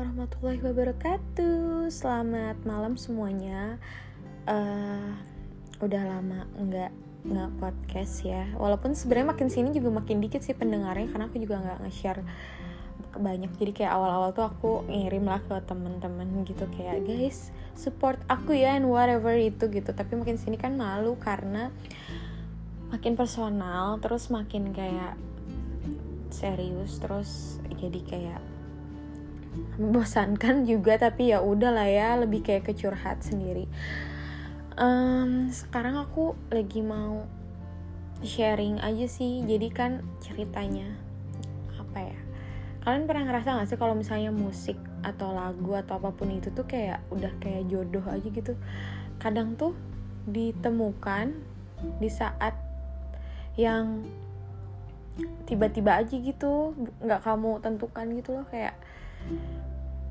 warahmatullahi wabarakatuh. Selamat malam semuanya. Uh, udah lama nggak nggak podcast ya. Walaupun sebenarnya makin sini juga makin dikit sih pendengarnya karena aku juga nggak nge-share banyak. Jadi kayak awal-awal tuh aku ngirim lah ke temen-temen gitu kayak guys support aku ya and whatever itu gitu. Tapi makin sini kan malu karena makin personal terus makin kayak serius terus jadi kayak membosankan juga tapi ya udah lah ya lebih kayak kecurhat sendiri. Um, sekarang aku lagi mau sharing aja sih jadi kan ceritanya apa ya kalian pernah ngerasa gak sih kalau misalnya musik atau lagu atau apa pun itu tuh kayak udah kayak jodoh aja gitu? Kadang tuh ditemukan di saat yang tiba-tiba aja gitu nggak kamu tentukan gitu loh kayak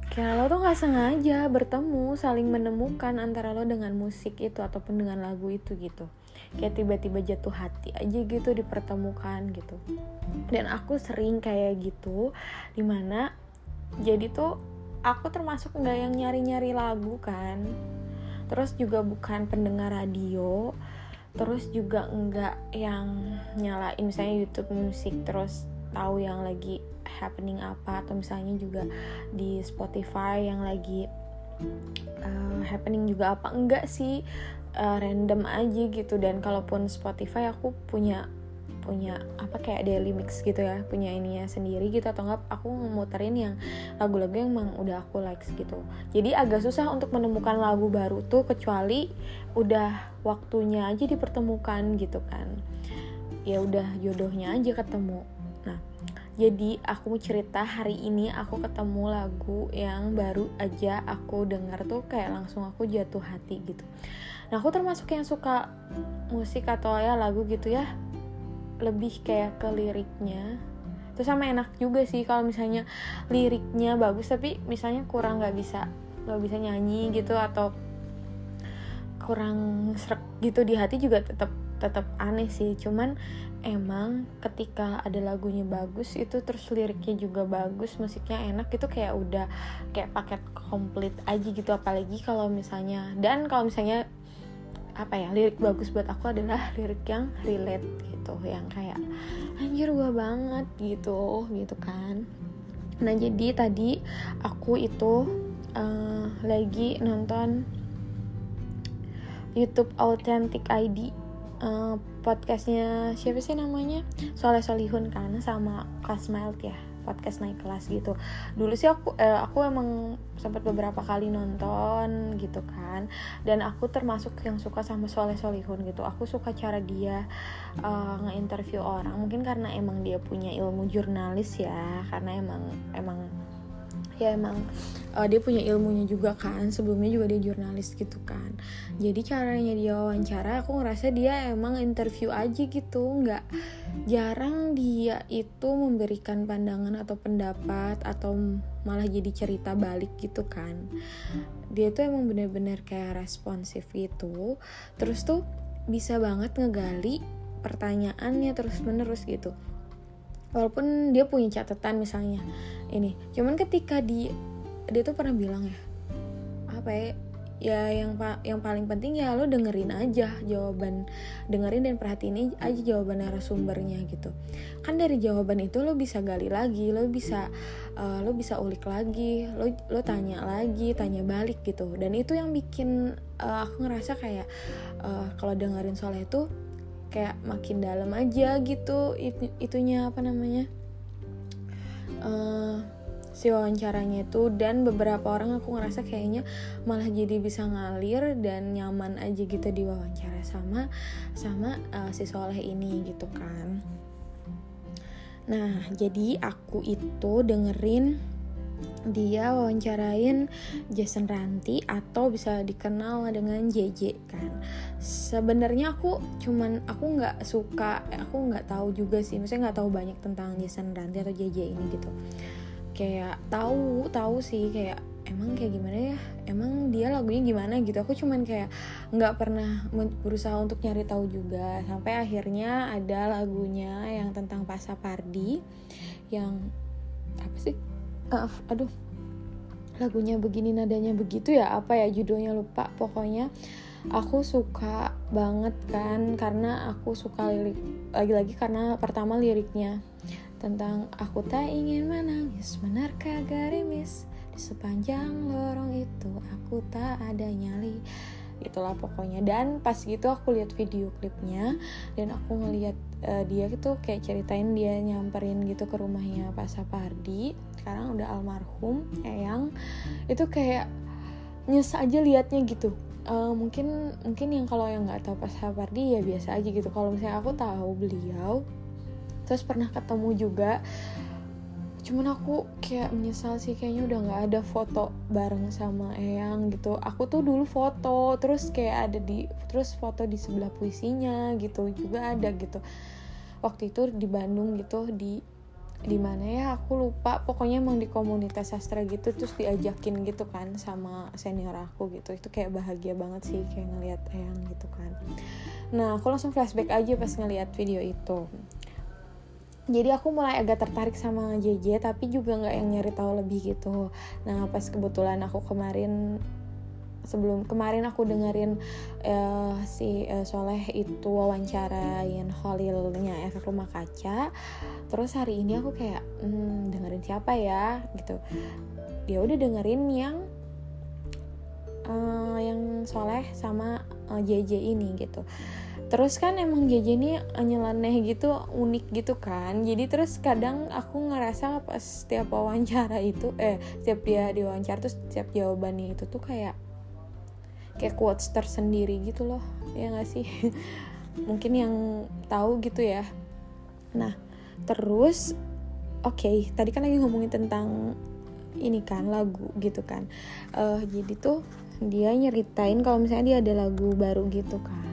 kayak lo tuh nggak sengaja bertemu saling menemukan antara lo dengan musik itu ataupun dengan lagu itu gitu. Kayak tiba-tiba jatuh hati aja gitu dipertemukan gitu. Dan aku sering kayak gitu di mana jadi tuh aku termasuk nggak yang nyari-nyari lagu kan. Terus juga bukan pendengar radio terus juga enggak yang nyalain misalnya YouTube musik terus tahu yang lagi happening apa atau misalnya juga di Spotify yang lagi uh, happening juga apa enggak sih uh, random aja gitu. Dan kalaupun Spotify aku punya punya apa kayak daily mix gitu ya punya ininya sendiri gitu. Atau enggak aku muterin yang lagu-lagu yang emang udah aku likes gitu. Jadi agak susah untuk menemukan lagu baru tuh kecuali udah waktunya aja dipertemukan gitu kan. Ya udah jodohnya aja ketemu jadi aku mau cerita hari ini aku ketemu lagu yang baru aja aku denger tuh kayak langsung aku jatuh hati gitu. Nah aku termasuk yang suka musik atau ya lagu gitu ya lebih kayak ke liriknya terus sama enak juga sih kalau misalnya liriknya bagus tapi misalnya kurang nggak bisa nggak bisa nyanyi gitu atau kurang serak gitu di hati juga tetap tetap aneh sih cuman emang ketika ada lagunya bagus itu terus liriknya juga bagus musiknya enak itu kayak udah kayak paket komplit aja gitu. Apalagi kalau misalnya dan kalau misalnya apa ya lirik bagus buat aku adalah lirik yang relate gitu yang kayak anjir gua banget gitu gitu kan. Nah jadi tadi aku itu uh, lagi nonton YouTube Authentic ID uh, podcastnya siapa sih namanya? Soleh Solihun kan sama Kasmild ya podcast naik kelas gitu. Dulu sih aku eh, aku emang sempat beberapa kali nonton gitu kan. Dan aku termasuk yang suka sama Soleh Solihun gitu. Aku suka cara dia uh, nge-interview orang. Mungkin karena emang dia punya ilmu jurnalis ya karena emang emang ya emang uh, dia punya ilmunya juga kan. Sebelumnya juga dia jurnalis gitu kan. Jadi caranya dia wawancara aku ngerasa dia emang interview aja gitu. Nggak jarang dia itu memberikan pandangan atau pendapat atau malah jadi cerita balik gitu kan. Dia tuh emang bener-bener kayak responsif gitu. Terus tuh bisa banget ngegali pertanyaannya terus menerus gitu walaupun dia punya catatan misalnya ini. Cuman ketika di dia tuh pernah bilang ya apa ya ya yang pa yang paling penting ya lo dengerin aja jawaban dengerin dan perhatiin aja jawaban narasumbernya gitu. Kan dari jawaban itu lo bisa gali lagi lo bisa uh, lo bisa ulik lagi lo lo tanya lagi tanya balik gitu. Dan itu yang bikin uh, aku ngerasa kayak uh, kalau dengerin soal itu kayak makin dalam aja gitu itu itunya apa namanya uh, si wawancaranya itu. Dan beberapa orang aku ngerasa kayaknya malah jadi bisa ngalir dan nyaman aja gitu di wawancara sama sama uh, si soleh ini gitu kan. Nah jadi aku itu dengerin dia wawancarain Jason Ranti atau bisa dikenal dengan JJ kan. Sebenarnya aku cuman aku nggak suka aku nggak tahu juga sih. Misalnya nggak tahu banyak tentang Jason Ranti atau JJ ini gitu. Kayak tahu tahu sih kayak emang kayak gimana ya? Emang dia lagunya gimana gitu? Aku cuman kayak nggak pernah berusaha untuk nyari tahu juga. Sampai akhirnya ada lagunya yang tentang Pasapardi yang apa sih uh, aduh. Lagunya begini nadanya begitu ya? Apa ya judulnya? Lupa. Pokoknya aku suka banget kan karena aku suka lirik lagi-lagi karena pertama liriknya. Tentang aku tak ingin menangis menarka garimis di sepanjang lorong itu aku tak ada nyali. Itulah pokoknya. Dan pas gitu aku lihat video klipnya dan aku ngelihat uh, dia gitu kayak ceritain dia nyamperin gitu ke rumahnya Pak Sapardi. Sekarang udah almarhum Eyang itu kayak nyes aja liatnya gitu. Uh, mungkin mungkin yang kalau yang nggak tahu Pak Sapardi ya biasa aja gitu. Kalau misalnya aku tahu beliau terus pernah ketemu juga cuman aku kayak menyesal sih kayaknya udah nggak ada foto bareng sama Eyang gitu. Aku tuh dulu foto terus kayak ada di terus foto di sebelah puisinya gitu juga ada gitu. Waktu itu di Bandung gitu di di mana ya aku lupa. Pokoknya emang di komunitas sastra gitu terus diajakin gitu kan sama senior aku gitu. Itu kayak bahagia banget sih kayak ngelihat Eyang gitu kan. Nah aku langsung flashback aja pas ngelihat video itu jadi aku mulai agak tertarik sama JJ tapi juga nggak yang nyari tahu lebih gitu. Nah pas kebetulan aku kemarin sebelum kemarin aku dengerin uh, si uh, Soleh itu wawancarain Holilnya efek rumah kaca. Terus hari ini aku kayak hmm, dengerin siapa ya? Gitu. Dia udah dengerin yang uh, yang Soleh sama uh, JJ ini gitu terus kan emang ini nyeleneh gitu unik gitu kan. Jadi terus kadang aku ngerasa pas setiap wawancara itu eh setiap dia diwawancara terus setiap jawabannya itu tuh kayak kayak quotes tersendiri gitu loh. Ya gak sih? Mungkin yang tahu gitu ya. Nah terus oke okay, tadi kan lagi ngomongin tentang ini kan lagu gitu kan. Uh, jadi tuh dia nyeritain kalau misalnya dia ada lagu baru gitu kan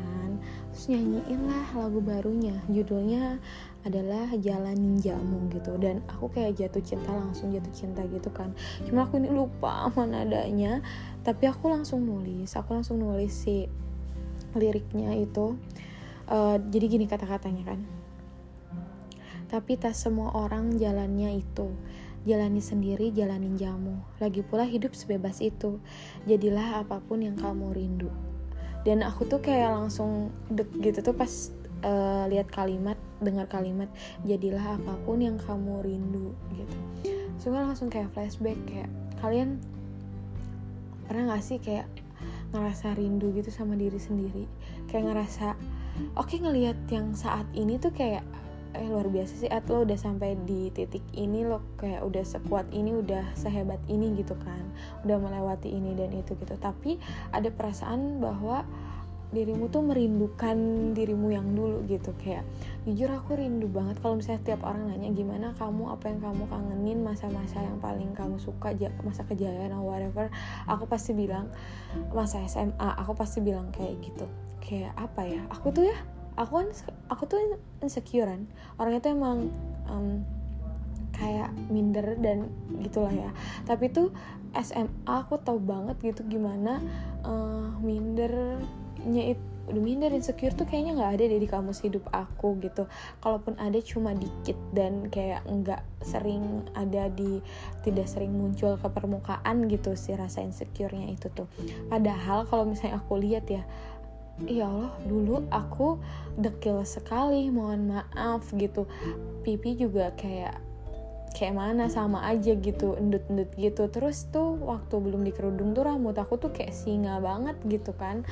terus nyanyiin lah lagu barunya. Judulnya adalah Jalan Ninjamu gitu. Dan aku kayak jatuh cinta langsung jatuh cinta gitu kan. Cuma aku ini lupa mana nadanya. Tapi aku langsung nulis. Aku langsung nulis si liriknya itu. Uh, jadi gini kata-katanya kan. Tapi tak semua orang jalannya itu. Jalani sendiri jalanin jamu lagi pula hidup sebebas itu. Jadilah apa pun yang kamu rindu dan aku tuh kayak langsung dek gitu tuh pas uh, lihat kalimat dengar kalimat jadilah apa pun yang kamu rindu gitu. Sehingga langsung kayak flashback kayak kalian pernah gak sih kayak ngerasa rindu gitu sama diri sendiri? Kayak ngerasa oke okay, ngelihat yang saat ini tuh kayak eh luar biasa sih at lo udah sampai di titik ini lo kayak udah sekuat ini udah sehebat ini gitu kan. Udah melewati ini dan itu gitu. Tapi ada perasaan bahwa dirimu tuh merindukan dirimu yang dulu gitu. Kayak jujur aku rindu banget kalau misalnya tiap orang nanya gimana kamu apa yang kamu kangenin masa-masa yang paling kamu suka masa kejayaan atau whatever. Aku pasti bilang masa SMA aku pasti bilang kayak gitu. Kayak apa ya? Aku tuh ya aku kan aku tuh insecurean orangnya tuh emang um, kayak minder dan gitulah ya. Tapi tuh SMA aku tahu banget gitu gimana uh, mindernya itu udah minder insecure tuh kayaknya nggak ada deh di kamus hidup aku gitu. Kalaupun ada cuma dikit dan kayak nggak sering ada di tidak sering muncul ke permukaan gitu si rasa insecure-nya itu tuh. Padahal kalau misalnya aku lihat ya ya Allah dulu aku dekil sekali mohon maaf gitu. Pipi juga kayak kayak mana sama aja gitu endut-endut gitu. Terus tuh waktu belum dikerudung tuh rambut aku tuh kayak singa banget gitu kan.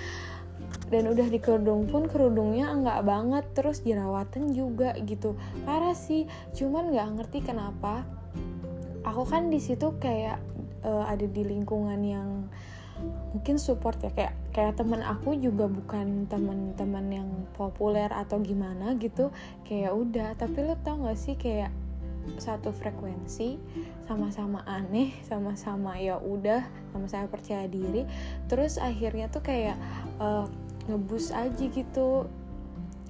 Dan udah di kerudung pun kerudungnya enggak banget terus jerawatan juga gitu. Parah sih cuman nggak ngerti kenapa. Aku kan di situ kayak uh, ada di lingkungan yang mungkin support ya. Kayak kayak teman aku juga bukan teman-teman yang populer atau gimana gitu. Kayak udah tapi lo tau gak sih kayak satu frekuensi sama-sama aneh sama-sama ya udah sama-sama percaya diri. Terus akhirnya tuh kayak uh, ngebus aja gitu.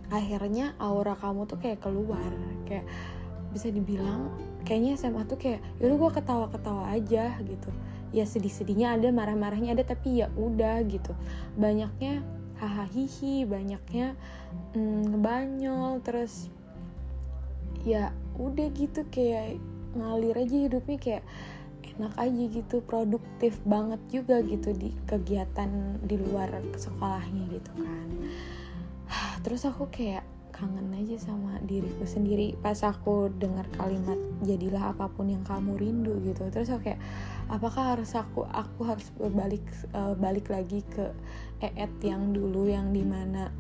Akhirnya aura kamu tuh kayak keluar. Kayak bisa dibilang kayaknya SMA tuh kayak yaudah gue ketawa-ketawa aja gitu ya sedih-sedihnya ada marah-marahnya ada tapi ya udah gitu. Banyaknya hahaha hihi banyaknya mm, banyol terus ya udah gitu kayak ngalir aja hidupnya kayak enak aja gitu produktif banget juga gitu di kegiatan di luar sekolahnya gitu kan. Terus aku kayak kangen aja sama diriku sendiri. Pas aku dengar kalimat jadilah apa pun yang kamu rindu gitu. Terus aku kayak apakah harus aku aku harus balik uh, balik lagi ke eet yang dulu yang di mana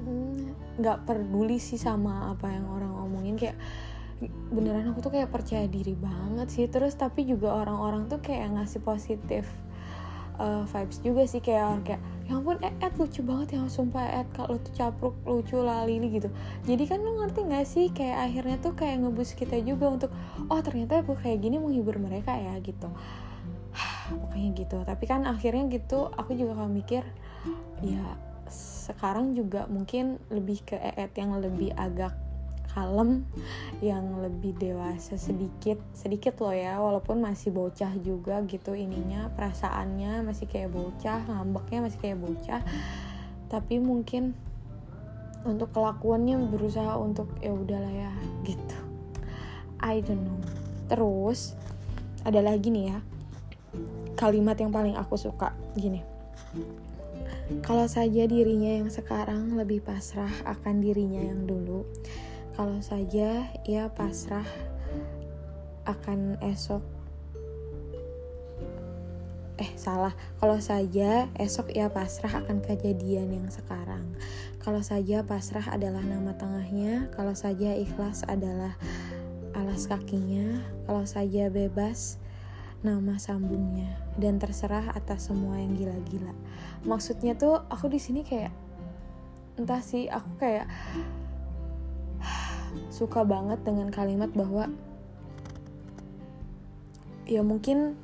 hmm, nggak hmm, peduli sih sama apa yang orang omongin. Kayak beneran aku tuh kayak percaya diri banget sih. Terus tapi juga orang-orang tuh kayak ngasih positif uh, vibes juga sih. Kayak kayak ya ampun Ed lucu banget ya sumpah Ed kalau tuh capruk lucu lali ini gitu. Jadi kan lu ngerti gak sih kayak akhirnya tuh kayak ngebus kita juga untuk oh ternyata gue kayak gini menghibur mereka ya gitu. Pokoknya gitu. Tapi kan akhirnya gitu aku juga kalau mikir ya sekarang juga mungkin lebih ke Ed yang lebih agak kalem yang lebih dewasa sedikit sedikit loh ya walaupun masih bocah juga gitu ininya perasaannya masih kayak bocah ngambeknya masih kayak bocah. Tapi mungkin untuk kelakuannya berusaha untuk ya udahlah ya gitu. I don't know. Terus ada lagi nih ya kalimat yang paling aku suka gini. Kalau saja dirinya yang sekarang lebih pasrah akan dirinya yang dulu, kalau saja ia pasrah akan esok. Eh salah. Kalau saja esok ia pasrah akan kejadian yang sekarang. Kalau saja pasrah adalah nama tengahnya. Kalau saja ikhlas adalah alas kakinya. Kalau saja bebas nama sambungnya. Dan terserah atas semua yang gila-gila. Maksudnya tuh aku di sini kayak entah sih aku kayak suka banget dengan kalimat bahwa ya mungkin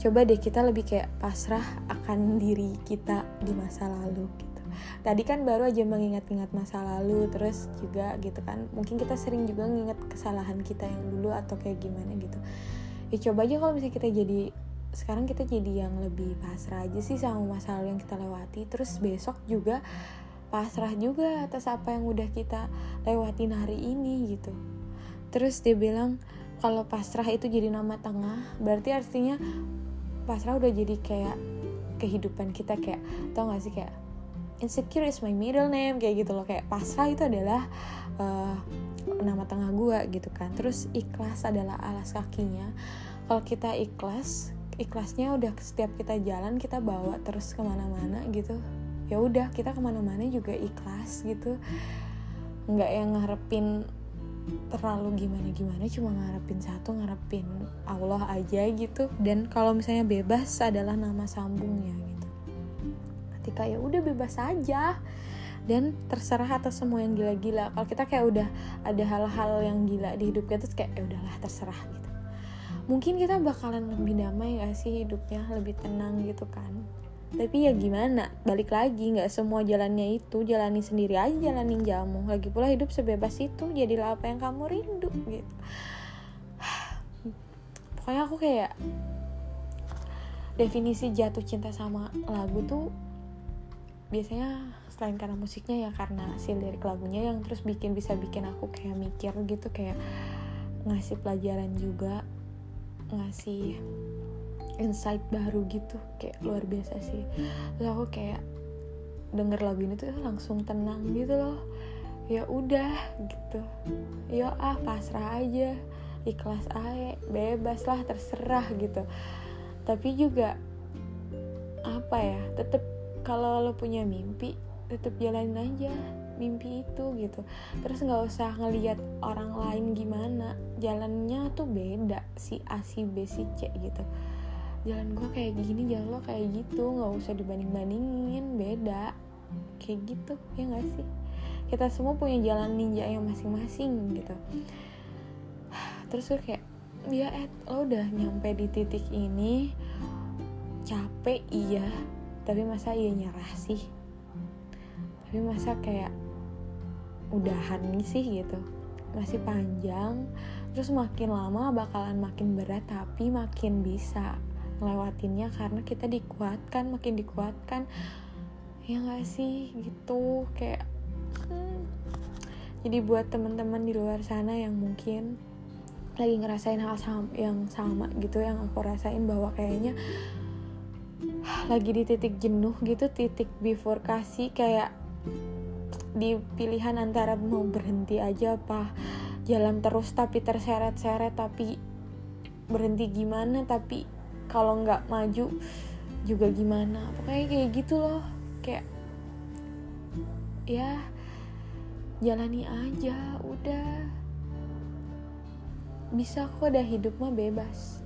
coba deh kita lebih kayak pasrah akan diri kita di masa lalu gitu. Tadi kan baru aja mengingat-ingat masa lalu terus juga gitu kan. Mungkin kita sering juga nginget kesalahan kita yang dulu atau kayak gimana gitu. Ya coba aja kalau misalnya kita jadi sekarang kita jadi yang lebih pasrah aja sih sama masa lalu yang kita lewati. Terus besok juga pasrah juga atas apa yang udah kita lewatin hari ini gitu. Terus dia bilang kalau pasrah itu jadi nama tengah berarti artinya pasrah udah jadi kayak kehidupan kita kayak tau gak sih kayak insecure is my middle name kayak gitu loh. Kayak pasrah itu adalah uh, nama tengah gue gitu kan. Terus ikhlas adalah alas kakinya. Kalau kita ikhlas ikhlasnya udah setiap kita jalan kita bawa terus ke mana-mana gitu ya udah kita ke mana-mana juga ikhlas gitu. Nggak yang ngarepin terlalu gimana gimana cuma ngarepin satu ngarepin Allah aja gitu. Dan kalau misalnya bebas adalah nama sambungnya gitu. Ketika ya udah bebas aja. Dan terserah atas semua yang gila-gila. Kalau kita kayak udah ada hal-hal yang gila di hidup kita terus kayak ya udahlah terserah gitu. Mungkin kita bakalan lebih damai gak sih hidupnya? Lebih tenang gitu kan tapi ya gimana balik lagi nggak semua jalannya itu jalani sendiri aja jalanin jamu. Lagi pula hidup sebebas itu jadilah apa yang kamu rindu gitu. Pokoknya aku kayak definisi jatuh cinta sama lagu tuh biasanya selain karena musiknya ya karena si lirik lagunya yang terus bikin bisa bikin aku kayak mikir gitu kayak ngasih pelajaran juga ngasih insight baru gitu kayak luar biasa sih. Terus aku kayak denger lagu ini tuh langsung tenang gitu loh. Ya udah gitu. Ya ah pasrah aja. Ikhlas aja bebas lah terserah gitu. Tapi juga apa ya tetep kalau lo punya mimpi tetep jalanin aja mimpi itu gitu. Terus nggak usah ngelihat orang lain gimana jalannya tuh beda si A si B si C gitu jalan gue kayak gini jalan lo kayak gitu nggak usah dibanding bandingin beda. Kayak gitu ya nggak sih? Kita semua punya jalan ninja yang masing-masing gitu. Terus gue kayak ya Ed lo udah nyampe di titik ini. Capek iya. Tapi masa iya nyerah sih? Tapi masa kayak udahan sih gitu. Masih panjang. Terus makin lama bakalan makin berat tapi makin bisa ngelewatinnya karena kita dikuatkan makin dikuatkan. Ya gak sih? Gitu. Kayak hmm. jadi buat teman-teman di luar sana yang mungkin lagi ngerasain hal sama, yang sama gitu yang aku rasain bahwa kayaknya lagi di titik jenuh gitu titik bifurkasi kayak di pilihan antara mau berhenti aja apa jalan terus tapi terseret-seret tapi berhenti gimana tapi kalau nggak maju juga gimana? Pokoknya kayak gitu loh. Kayak ya jalani aja udah. Bisa kok ada hidup mah bebas.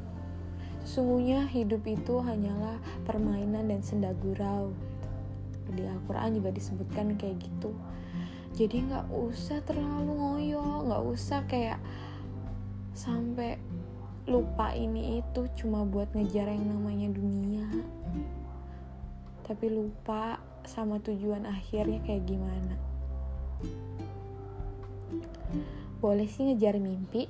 Sesungguhnya hidup itu hanyalah permainan dan senda gurau. Di Al-Quran juga disebutkan kayak gitu. Jadi nggak usah terlalu ngoyo nggak usah kayak sampai lupa ini itu cuma buat ngejar yang namanya dunia. Tapi lupa sama tujuan akhirnya kayak gimana. Boleh sih ngejar mimpi.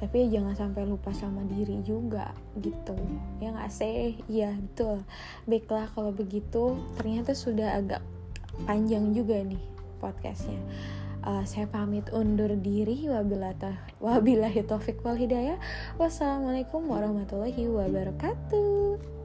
Tapi ya jangan sampai lupa sama diri juga gitu. Ya nggak sih? Iya betul. Baiklah kalau begitu ternyata sudah agak panjang juga nih podcastnya uh, saya pamit undur diri. Wabillahi taufik wal hidayah. Wassalamualaikum warahmatullahi wabarakatuh